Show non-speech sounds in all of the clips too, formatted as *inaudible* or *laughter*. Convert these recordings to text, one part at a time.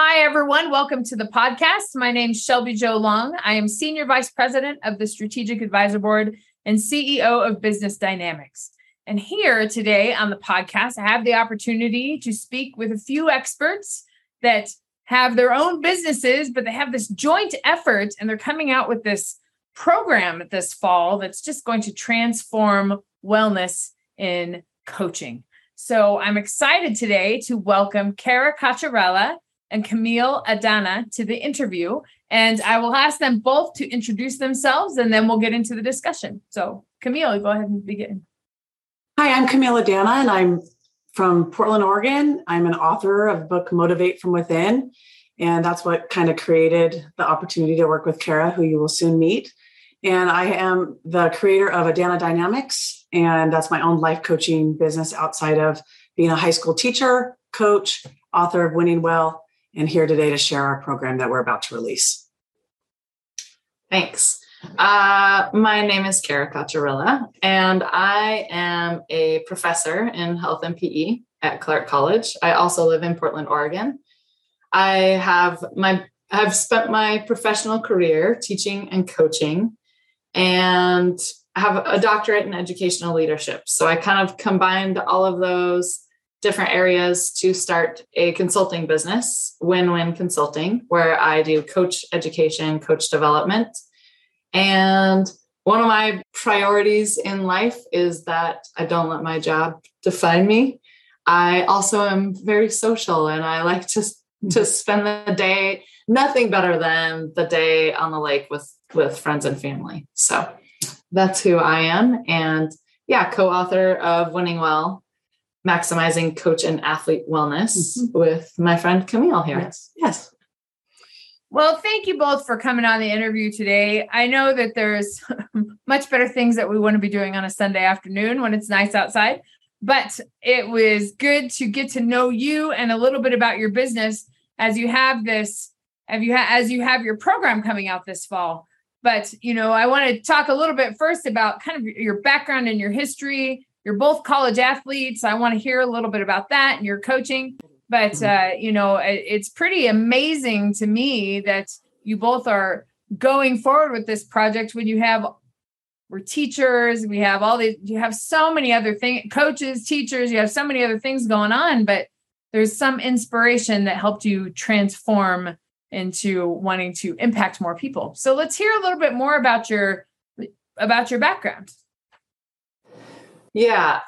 Hi, everyone. Welcome to the podcast. My name is Shelby Jo Long. I am Senior Vice President of the Strategic Advisor Board and CEO of Business Dynamics. And here today on the podcast, I have the opportunity to speak with a few experts that have their own businesses, but they have this joint effort and they're coming out with this program this fall that's just going to transform wellness in coaching. So I'm excited today to welcome Cara Cocchiarella and Camille Adana to the interview. And I will ask them both to introduce themselves and then we'll get into the discussion. So, Camille, go ahead and begin. Hi, I'm Camille Adana and I'm from Portland, Oregon. I'm an author of book Motivate from Within. And that's what kind of created the opportunity to work with Cara, who you will soon meet. And I am the creator of Adana Dynamics, and that's my own life coaching business outside of being a high school teacher, coach, author of Winning Well, and here today to share our program that we're about to release. Thanks. Uh, my name is Cara Cocchiarella, and I am a professor in health and PE at Clark College. I also live in Portland, Oregon. I have my I've spent my professional career teaching and coaching, and have a doctorate in educational leadership. So I kind of combined all of those different areas to start a consulting business, Win Win Consulting, where I do coach education, coach development. And one of my priorities in life is that I don't let my job define me. I also am very social and I like to, to mm-hmm. spend the day, nothing better than the day on the lake with, with friends and family. So that's who I am. And yeah, co author of Winning Well, maximizing coach and athlete wellness mm-hmm. with my friend Camille here. Yes. Yes. Well, thank you both for coming on the interview today. I know that there's *laughs* much better things that we want to be doing on a Sunday afternoon when it's nice outside, but it was good to get to know you and a little bit about your business as you have this have you ha- as you have your program coming out this fall. But, you know, I want to talk a little bit first about kind of your background and your history you're both college athletes. I want to hear a little bit about that and your coaching. But mm-hmm. uh, you know, it, it's pretty amazing to me that you both are going forward with this project when you have we're teachers, we have all these, you have so many other things, coaches, teachers, you have so many other things going on, but there's some inspiration that helped you transform into wanting to impact more people. So let's hear a little bit more about your about your background. Yeah.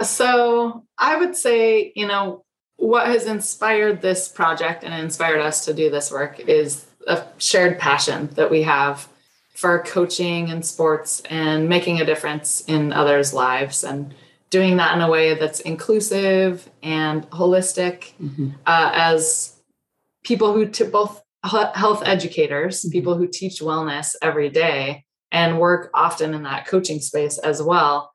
So I would say, you know, what has inspired this project and inspired us to do this work is a shared passion that we have for coaching and sports and making a difference in others' lives and doing that in a way that's inclusive and holistic mm-hmm. uh, as people who to both health educators mm-hmm. people who teach wellness every day and work often in that coaching space as well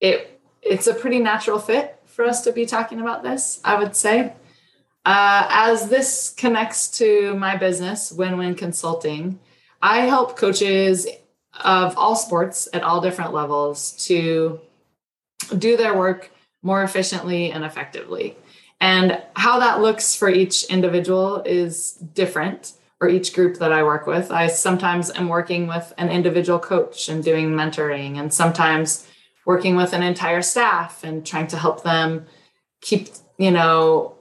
it it's a pretty natural fit for us to be talking about this, I would say. Uh, as this connects to my business, Win Win Consulting, I help coaches of all sports at all different levels to do their work more efficiently and effectively. And how that looks for each individual is different for each group that I work with. I sometimes am working with an individual coach and doing mentoring, and sometimes working with an entire staff and trying to help them keep, you know,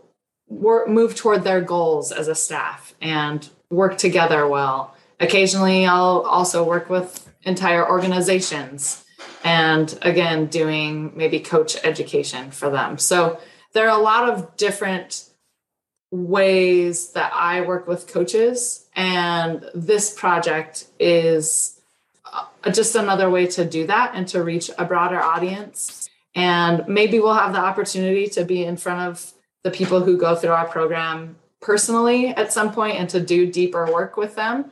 work, move toward their goals as a staff and work together well. Occasionally, I'll also work with entire organizations and again, doing maybe coach education for them. So there are a lot of different ways that I work with coaches, and this project is just another way to do that and to reach a broader audience. And maybe we'll have the opportunity to be in front of the people who go through our program personally at some point and to do deeper work with them.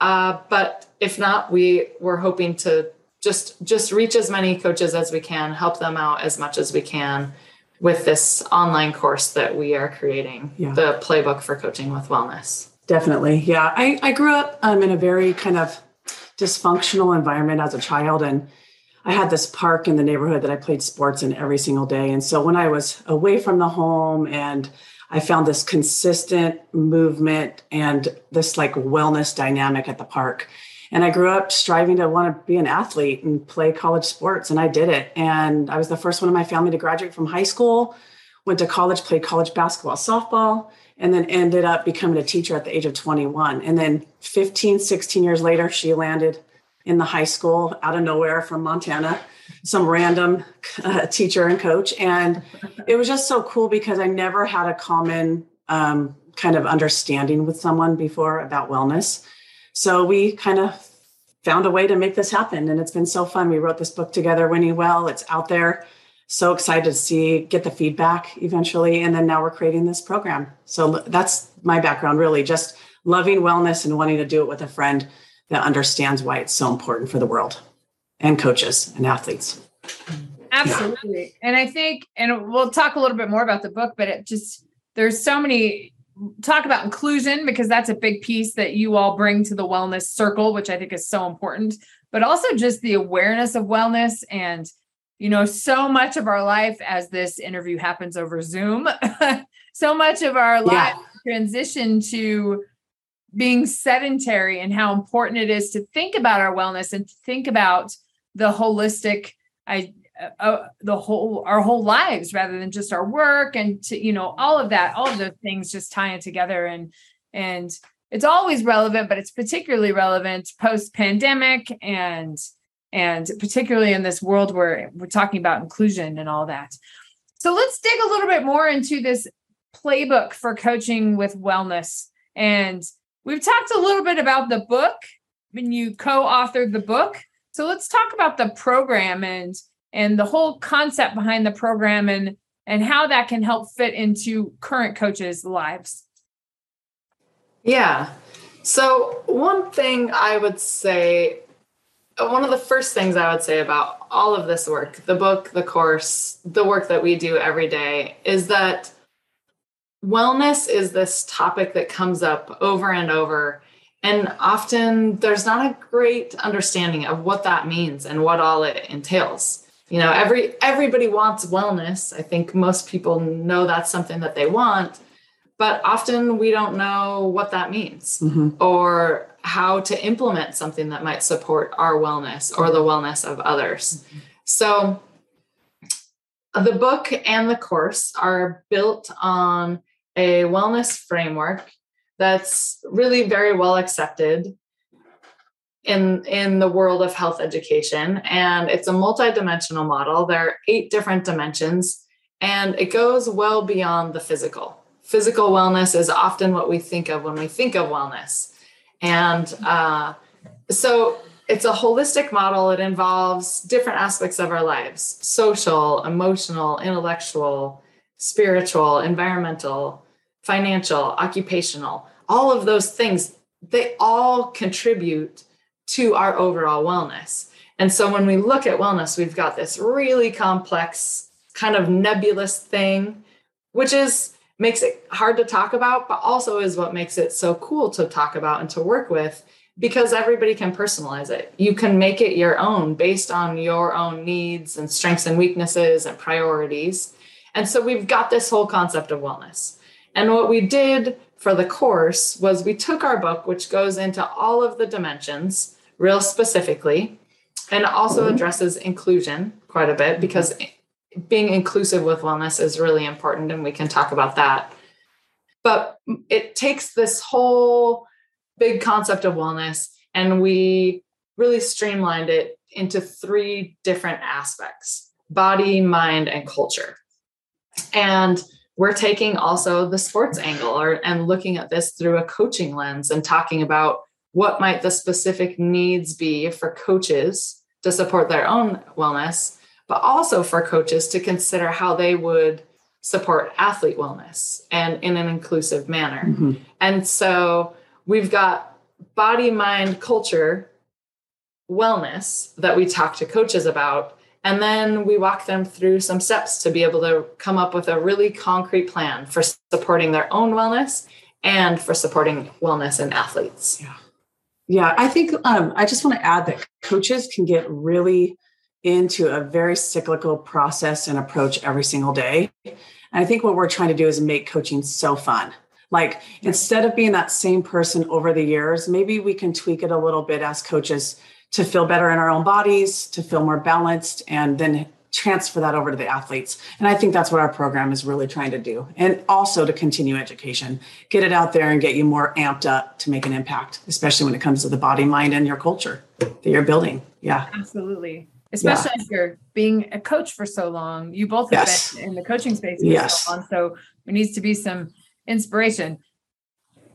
Uh, but if not, we we're hoping to just just reach as many coaches as we can, help them out as much as we can with this online course that we are creating, yeah. the playbook for coaching with wellness. Definitely. Yeah. I, I grew up um, in a very kind of dysfunctional environment as a child. And I had this park in the neighborhood that I played sports in every single day. And so when I was away from the home and I found this consistent movement and this like wellness dynamic at the park. And I grew up striving to want to be an athlete and play college sports, and I did it. And I was the first one in my family to graduate from high school, went to college, played college basketball, softball, and then ended up becoming a teacher at the age of 21. And then 15, 16 years later, she landed in the high school out of nowhere from Montana, some random uh, teacher and coach. And it was just so cool because I never had a common um, kind of understanding with someone before about wellness. So we kind of found a way to make this happen. And it's been so fun. We wrote this book together, Winning Well. It's out there. So excited to see, get the feedback eventually. And then now we're creating this program. So that's my background, really just loving wellness and wanting to do it with a friend that understands why it's so important for the world and coaches and athletes. Absolutely. Yeah. And I think, and we'll talk a little bit more about the book, but it just, there's so many talk about inclusion because that's a big piece that you all bring to the wellness circle, which I think is so important, but also just the awareness of wellness and you know so much of our life as this interview happens over zoom *laughs* so much of our life yeah. transition to being sedentary and how important it is to think about our wellness and to think about the holistic I, uh, uh, the whole our whole lives rather than just our work and to you know all of that all of those things just tying together and and it's always relevant but it's particularly relevant post pandemic and and particularly in this world where we're talking about inclusion and all that so let's dig a little bit more into this playbook for coaching with wellness and we've talked a little bit about the book when you co-authored the book so let's talk about the program and and the whole concept behind the program and and how that can help fit into current coaches' lives. Yeah. So one thing I would say one of the first things I would say about all of this work, the book, the course, the work that we do every day is that wellness is this topic that comes up over and over. And often there's not a great understanding of what that means and what all it entails. You know every everybody wants wellness. I think most people know that's something that they want but often we don't know what that means. Mm-hmm. or how to implement something that might support our wellness or the wellness of others. Mm-hmm. so the book and the course are built on a wellness framework that's really very well accepted in in the world of health education and it's a multidimensional model. There are eight different dimensions and it goes well beyond the physical. Physical wellness is often what we think of when we think of wellness and uh, so it's a holistic model it involves different aspects of our lives social emotional intellectual spiritual environmental financial occupational all of those things they all contribute to our overall wellness. And so when we look at wellness, we've got this really complex, kind of nebulous thing, which is makes it hard to talk about, but also is what makes it so cool to talk about and to work with because everybody can personalize it. You can make it your own based on your own needs and strengths and weaknesses and priorities. And so we've got this whole concept of wellness. And what we did for the course was we took our book, which goes into all of the dimensions real specifically and also mm-hmm. addresses inclusion quite a bit mm-hmm. because being inclusive with wellness is really important and we can talk about that. But it takes this whole big concept of wellness and we really streamlined it into three different aspects body mind and culture. And we're taking also the sports angle or, and looking at this through a coaching lens and talking about what might the specific needs be for coaches to support their own wellness, but also for coaches to consider how they would support athlete wellness and in an inclusive manner. Mhm. And so we've got body, mind, culture, wellness that we talk to coaches about. And then we walk them through some steps to be able to come up with a really concrete plan for supporting their own wellness and for supporting wellness in athletes. Yeah. Yeah, I think um, I just want to add that coaches can get really into a very cyclical process and approach every single day. And I think what we're trying to do is make coaching so fun. Like instead of being that same person over the years, maybe we can tweak it a little bit as coaches to feel better in our own bodies, to feel more balanced, and then transfer that over to the athletes. And I think that's what our program is really trying to do. And also to continue education, get it out there and get you more amped up to make an impact, especially when it comes to the body, mind, and your culture that you're building. Yeah. Absolutely. Especially if you're being a coach for so long. You both have Yes. been in the coaching space for Yes. so long. So there needs to be some inspiration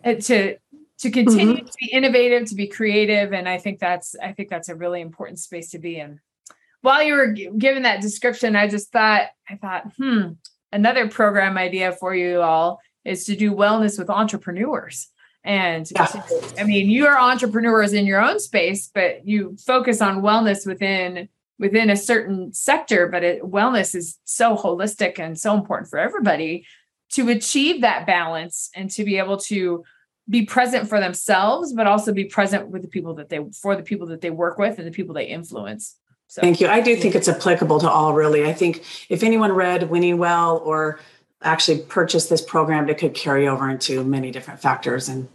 uh, to to continue Mm-hmm. to be innovative, to be creative. And I think that's I think that's a really important space to be in. While you were giving that description, I just thought, I thought, hmm, another program idea for you all is to do wellness with entrepreneurs. And Yeah. I mean, you are entrepreneurs in your own space, but you focus on wellness within within a certain sector. But it, wellness is so holistic and so important for everybody to achieve that balance and to be able to be present for themselves, but also be present with the people that they for the people that they work with and the people they influence. So Thank you. I do think it's applicable to all, really. I think if anyone read Winning Well or actually purchased this program, it could carry over into many different factors and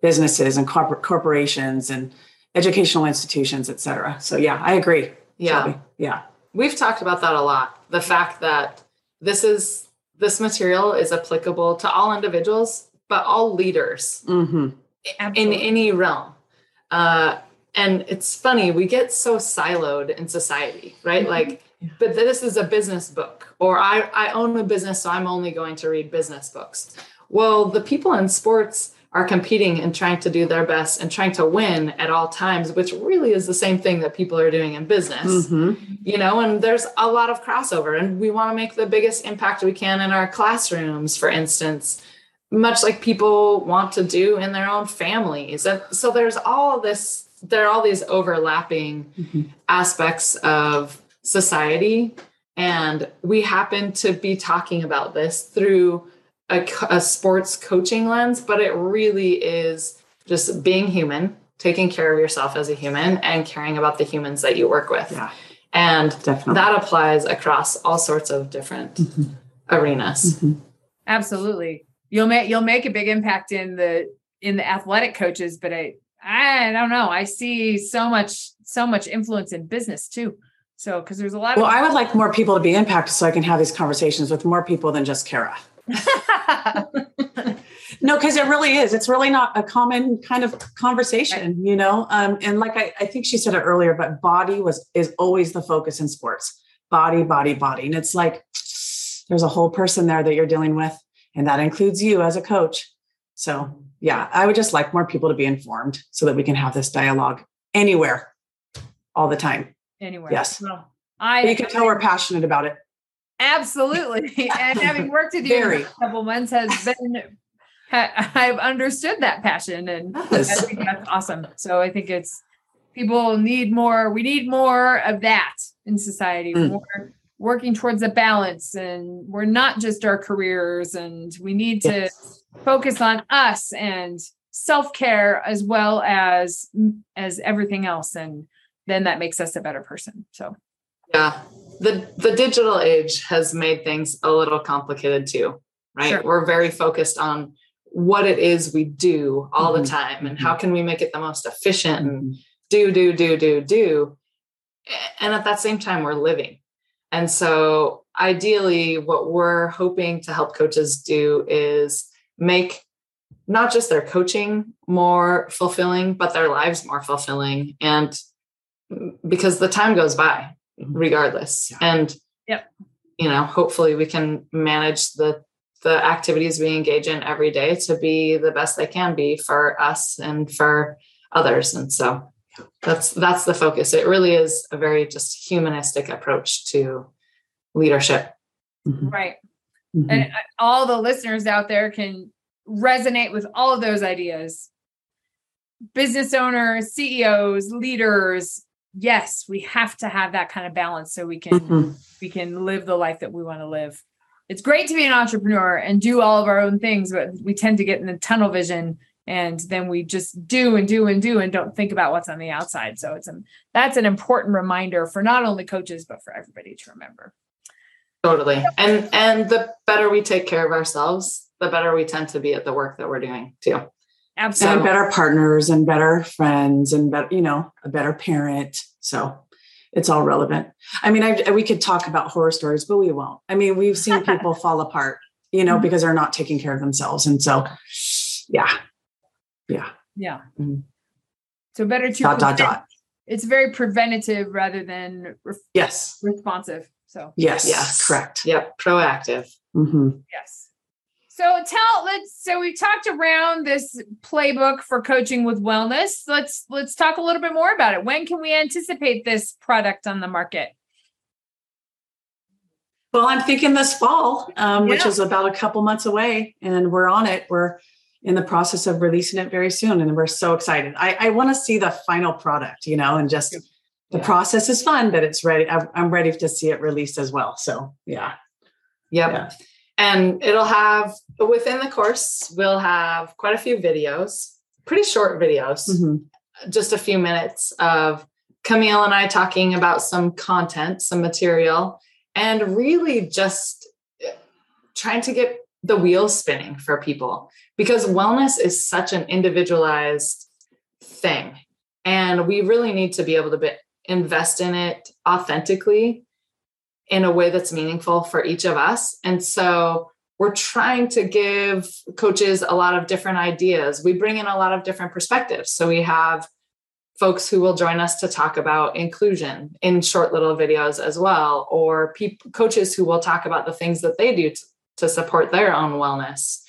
businesses and corporate corporations and educational institutions, et cetera. So, yeah, I agree. Yeah. Yeah. We've talked about that a lot. The fact that this is this material is applicable to all individuals, but all leaders hmm in any realm. Uh, and it's funny, we get so siloed in society, right? Mhm. Like, but this is a business book, or I, I own a business, so I'm only going to read business books. Well, the people in sports are competing and trying to do their best and trying to win at all times, which really is the same thing that people are doing in business. Hmm you know and there's a lot of crossover and we want to make the biggest impact we can in our classrooms for instance much like people want to do in their own families. And so there's all this there are all these overlapping Mhm. aspects of society and we happen to be talking about this through a, a sports coaching lens but it really is just being human taking care of yourself as a human and caring about the humans that you work with Yeah, and definitely. that applies across all sorts of different Mhm. arenas. Mhm. Absolutely. You'll make you'll make a big impact in the in the athletic coaches, but I I don't know. I see so much so much influence in business too. So because there's a lot Well, of I would like more people to be impacted so I can have these conversations with more people than just Cara. *laughs* *laughs* No, because it really is. It's really not a common kind of conversation, you know. Um, and like I, I think she said it earlier, but body was is always the focus in sports. Body, body, body, and it's like there's a whole person there that you're dealing with, and that includes you as a coach. So yeah, I would just like more people to be informed so that we can have this dialogue anywhere, all the time. anywhere. Yes. Well, I You can tell we're passionate about it. Absolutely *laughs* and having *laughs* worked with you a couple months has been I've understood that passion and I think that's awesome. So I think it's people need more. We need more of that in society. Mm. More working towards a balance, and we're not just our careers. And we need to Yes. focus on us and self care as well as as everything else. And then that makes us a better person. So Yeah. The the digital age has made things a little complicated too, right? Sure. We're very focused on what it is we do all Mhm. the time and how can we make it the most efficient and do do do do do and at that same time we're living and so ideally what we're hoping to help coaches do is make not just their coaching more fulfilling but their lives more fulfilling and because the time goes by regardless Yeah. and Yep. you know hopefully we can manage the the activities we engage in every day to be the best they can be for us and for others and so that's that's the focus it really is a very just humanistic approach to leadership Mhm. right. Mm-hmm. And all the listeners out there can resonate with all of those ideas. Business owners, CEOs, leaders, yes, we have to have that kind of balance so we can mm-hmm. we can live the life that we want to live. It's great to be an entrepreneur and do all of our own things, but we tend to get in the tunnel vision and then we just do and do and do and don't think about what's on the outside. So it's an that's an important reminder for not only coaches but for everybody to remember. Totally. And and the better we take care of ourselves, the better we tend to be at the work that we're doing too. Absolutely. And better partners and better friends and better, you know, a better parent. So it's all relevant. I mean, I, we could talk about horror stories, but we won't. I mean, we've seen people *laughs* fall apart, you know, mm-hmm. because they're not taking care of themselves. And so, yeah. Yeah. Yeah. Mm-hmm. So better to dot, dot, dot. It's very preventative rather than re- yes responsive. So yes, yes, correct. Yep, proactive. Mm-hmm. Yes. So tell let's so we talked around this playbook for coaching with wellness. Let's let's talk a little bit more about it. When can we anticipate this product on the market? Well, I'm thinking this fall, um, yeah. which is about a couple months away, and we're on it. We're in the process of releasing it very soon, and we're so excited. I, I want to see the final product, you know, and just the yeah. process is fun, but it's ready. I'm ready to see it released as well. So yeah. Yep. Yeah. And it'll have within the course, we'll have quite a few videos, pretty short videos, mm-hmm. just a few minutes of Camille and I talking about some content, some material, and really just trying to get the wheels spinning for people because wellness is such an individualized thing. And we really need to be able to be, invest in it authentically in a way that's meaningful for each of us. And so we're trying to give coaches a lot of different ideas. We bring in a lot of different perspectives. So we have folks who will join us to talk about inclusion in short little videos as well, or pe- coaches who will talk about the things that they do t- to support their own wellness.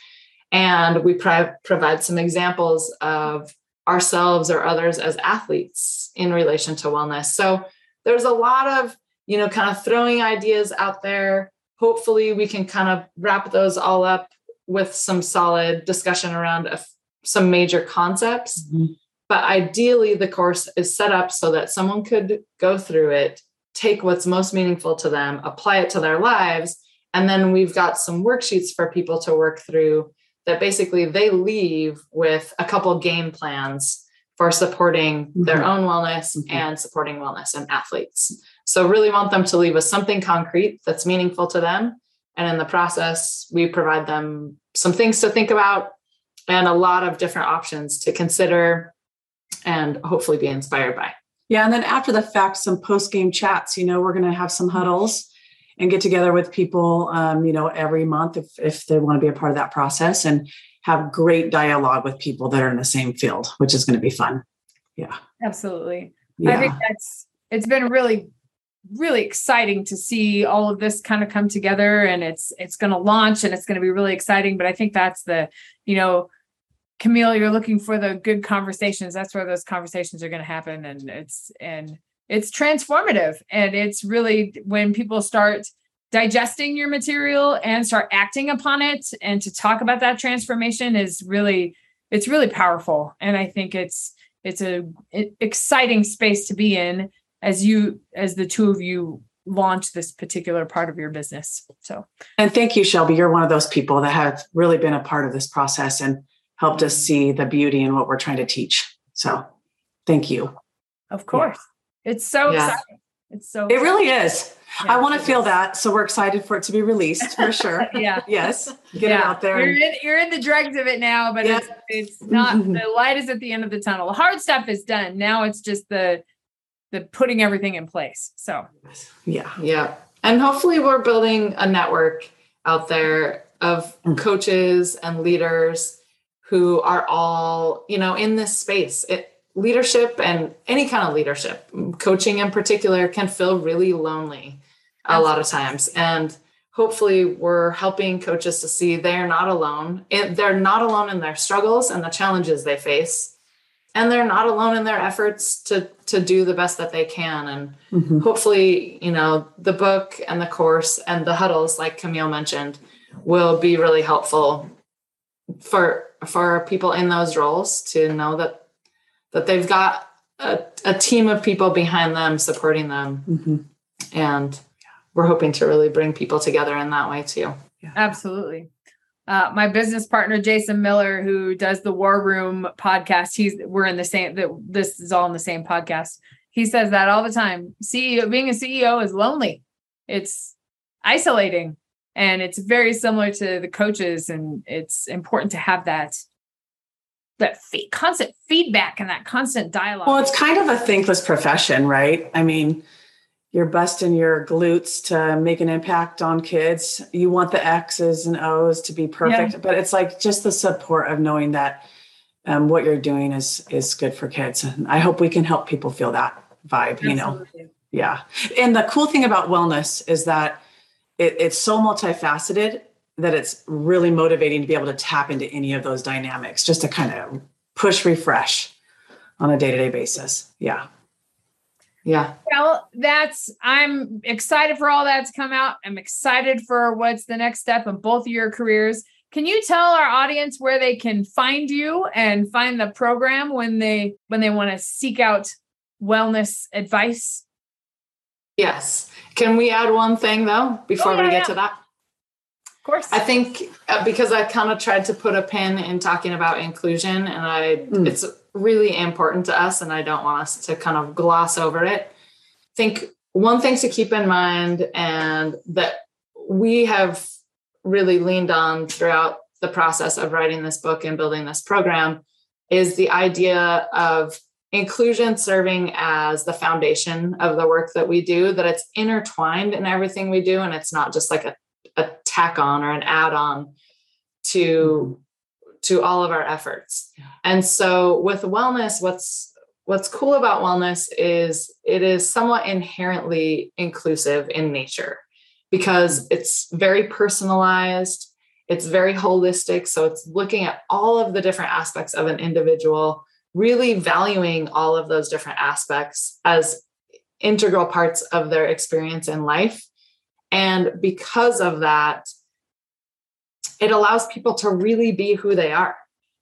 And we pro- provide some examples of ourselves or others as athletes in relation to wellness. So there's a lot of, you know, kind of throwing ideas out there. Hopefully, we can kind of wrap those all up with some solid discussion around a, some major concepts. Mm-hmm. But ideally, the course is set up so that someone could go through it, take what's most meaningful to them, apply it to their lives. And then we've got some worksheets for people to work through that basically they leave with a couple game plans for supporting mm-hmm. their own wellness mm-hmm. and supporting wellness and athletes. So, really want them to leave with something concrete that's meaningful to them. And in the process, we provide them some things to think about and a lot of different options to consider and hopefully be inspired by. Yeah. And then after the fact, some post game chats. You know, we're going to have some huddles and get together with people, um, you know, every month if, if they want to be a part of that process and have great dialogue with people that are in the same field, which is going to be fun. Yeah. Absolutely. Yeah. I think that's, it's been really, really exciting to see all of this kind of come together and it's, it's going to launch and it's going to be really exciting. But I think that's the, you know, Camille, you're looking for the good conversations. That's where those conversations are going to happen. And it's, and it's transformative and it's really when people start digesting your material and start acting upon it and to talk about that transformation is really it's really powerful and i think it's it's a exciting space to be in as you as the two of you launch this particular part of your business so and thank you shelby you're one of those people that have really been a part of this process and helped us see the beauty in what we're trying to teach so thank you of course it's so yeah. exciting. It's so. It really is. Yeah, I want to feel is. that, so we're excited for it to be released for sure. *laughs* yeah. Yes. Get yeah. it out there. You're in, you're in the dregs of it now, but yeah. it's it's not. *laughs* the light is at the end of the tunnel. The hard stuff is done. Now it's just the the putting everything in place. So. Yeah. Yeah. And hopefully, we're building a network out there of mm. coaches and leaders who are all you know in this space. It leadership and any kind of leadership, coaching in particular, can feel really lonely a lot of times. And hopefully, we're helping coaches to see they're not alone. They're not alone in their struggles and the challenges they face. And they're not alone in their efforts to, to do the best that they can. And mm-hmm. hopefully, you know, the book and the course and the huddles, like Camille mentioned, will be really helpful for for people in those roles to know that that they've got a, a team of people behind them supporting them Mhm. and we're hoping to really bring people together in that way too Absolutely. Uh, my business partner Jason Miller, who does the War Room podcast, he's we're in the same. The, this is all in the same podcast. He says that all the time. CEO being a CEO is lonely. It's isolating, and it's very similar to the coaches. And it's important to have that that constant feedback and that constant dialogue. Well, it's kind of a thankless profession, right? I mean, you're busting your glutes to make an impact on kids. You want the X's and O's to be perfect, but it's like just the support of knowing that um, what you're doing is is good for kids. And I hope we can help people feel that vibe. You know, yeah. And the cool thing about wellness is that it, it's so multifaceted that it's really motivating to be able to tap into any of those dynamics, just to kind of push refresh on a day to day basis. Yeah. Yeah Well, that's I'm excited for all that to come out. I'm excited for what's the next step in both of your careers. Can you tell our audience where they can find you and find the program when they when they want to seek out wellness advice? yes can we add one thing though before Oh, yeah, we get yeah. to that Of course. I think uh, because I kind of tried to put a pin in talking about inclusion, and I Mm. it's really important to us, and I don't want us to kind of gloss over it. I think one thing to keep in mind, and that we have really leaned on throughout the process of writing this book and building this program, is the idea of inclusion serving as the foundation of the work that we do. That it's intertwined in everything we do, and it's not just like a a tack on or an add on to mm-hmm. To all of our efforts. And so with wellness what's what's cool about wellness is it is somewhat inherently inclusive in nature because mm. it's very personalized it's very holistic. So it's looking at all of the different aspects of an individual really valuing all of those different aspects as integral parts of their experience in life. And because of that, it allows people to really be who they are.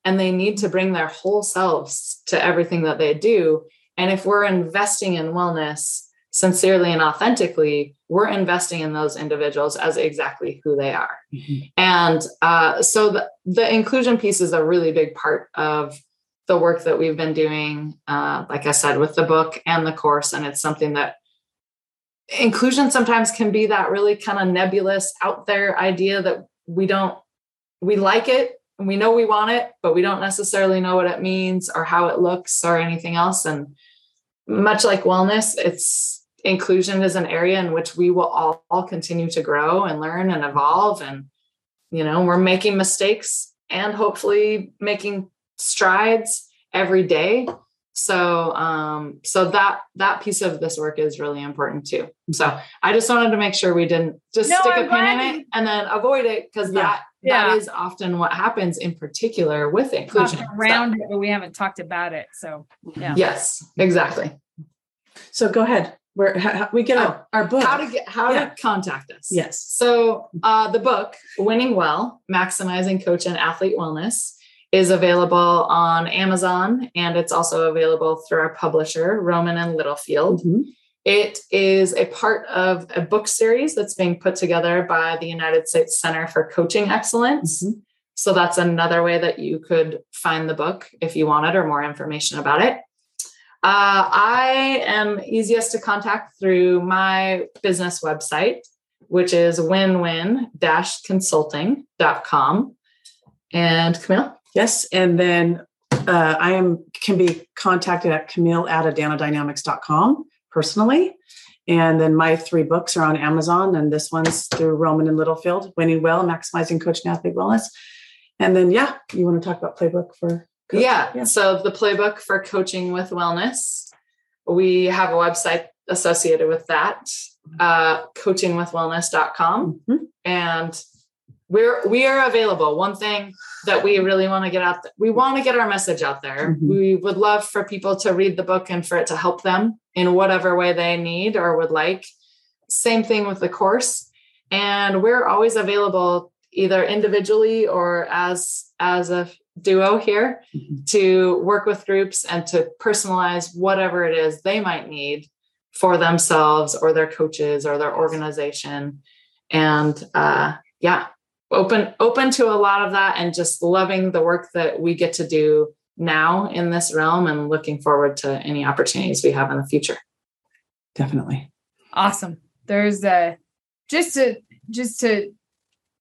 And they need to bring their whole selves to everything that they do. And if we're investing in wellness sincerely and authentically, we're investing in those individuals as exactly who they are. And uh, so the, the inclusion piece is a really big part of the work that we've been doing, uh, like I said, with the book and the course. And it's something that inclusion sometimes can be that really kind of nebulous out there idea that we don't we like it and we know we want it but we don't necessarily know what it means or how it looks or anything else. And much like wellness it's inclusion is an area in which we will all, all continue to grow and learn and evolve. And you know we're making mistakes and hopefully making strides every day. So um so that that piece of this work is really important too. So i just wanted to make sure we didn't just No, stick I'm a pin in it and then avoid it because Yeah. that Yeah. that is often what happens in particular with inclusion Talked around it, but we haven't talked about it. So yeah. yes exactly So go ahead. Where how, how- we get our, our book. how to get how Yeah. to contact us yes. So uh, the book, Winning Well, Maximizing Coach and Athlete Wellness, is available on Amazon and it's also available through our publisher, Rowman and Littlefield. Mhm. It is a part of a book series that's being put together by the United States Center for Coaching Excellence. Mhm. So that's another way that you could find the book if you wanted or more information about it. Uh, I am easiest to contact through my business website, which is win-win consulting.com. And Camille? Yes. And then uh, I am can be contacted at Camille at adanadynamics.com personally. And then my three books are on Amazon, and this one's through Rowman and Littlefield, Winning Well, Maximizing Coach and Athlete Wellness. And then, yeah, you want to talk about playbook for coach? Yeah. So the playbook for coaching with wellness, we have a website associated with that, uh, coachingwithwellness.com. Mhm. And we're we are available. One thing that we really want to get out, th- we want to get our message out there. Mhm. We would love for people to read the book and for it to help them in whatever way they need or would like. Same thing with the course. And we're always available either individually or as as a duo here Mhm. to work with groups and to personalize whatever it is they might need for themselves or their coaches or their organization and uh yeah open open to a lot of that and just loving the work that we get to do now in this realm and looking forward to any opportunities we have in the future Definitely. Awesome. There's a just to just to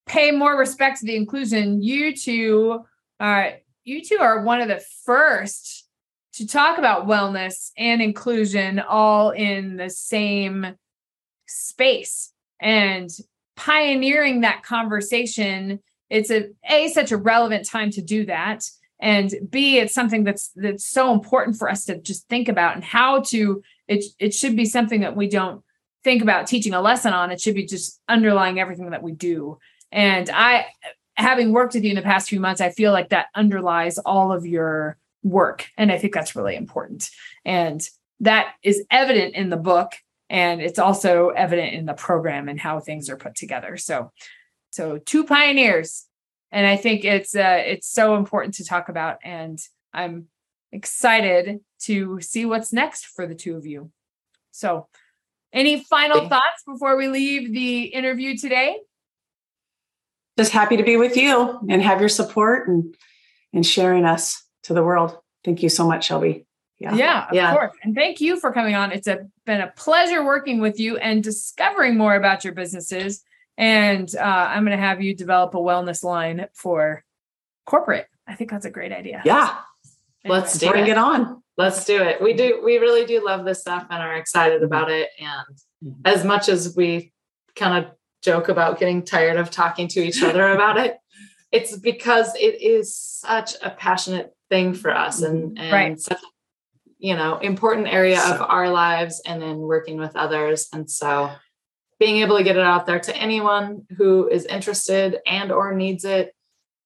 pay more respect to the inclusion. You two are you two are one of the first to talk about wellness and inclusion all in the same space and pioneering that conversation. It's a a such a relevant time to do that and b it's something that's that's so important for us to just think about and how to it it should be something that we don't think about teaching a lesson on it should be just underlying everything that we do and i having worked with you in the past few months i feel like that underlies all of your work and i think that's really important and that is evident in the book and it's also evident in the program and how things are put together. So so two pioneers. And i think it's uh it's so important to talk about and i'm excited to see what's next for the two of you. So any final thoughts before we leave the interview today? Just happy to be with you and have your support and and sharing us to the world. Thank you so much, Shelby. Yeah. Yeah, of Yeah. course. And thank you for coming on. It's a, been a pleasure working with you and discovering more about your businesses. And uh, I'm going to have you develop a wellness line for corporate. I think that's a great idea. Yeah. Let's do Bring it. it on. Let's do it. We do. We really do love this stuff and are excited about it. And Mhm. as much as we kind of joke about getting tired of talking to each other about it, it's because it is such a passionate thing for us and, and Right. such you know important area of our lives and then working with others. And so being able to get it out there to anyone who is interested and or needs it,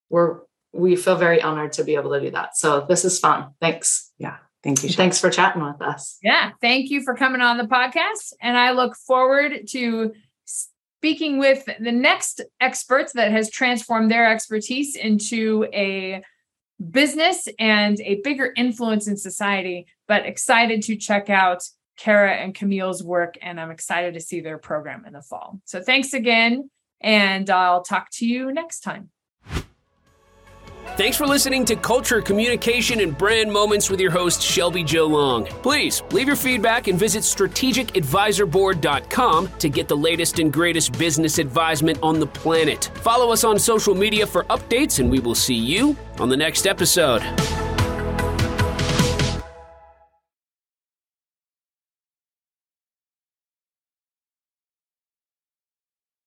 we're we feel very honored to be able to do that. So this is fun. Thanks. Yeah thank you. Shelby. Thanks for chatting with us. Yeah. Thank you for coming on the podcast. And I look forward to speaking with the next experts that has transformed their expertise into a business and a bigger influence in society. But excited to check out Cara and Camille's work. And I'm excited to see their program in the fall. So thanks again. And I'll talk to you next time. Thanks for listening to Culture, Communication, and Brand Moments with your host, Shelby Jo Long. Please leave your feedback and visit strategicadvisorboard.com to get the latest and greatest business advisement on the planet. Follow us on social media for updates, and we will see you on the next episode.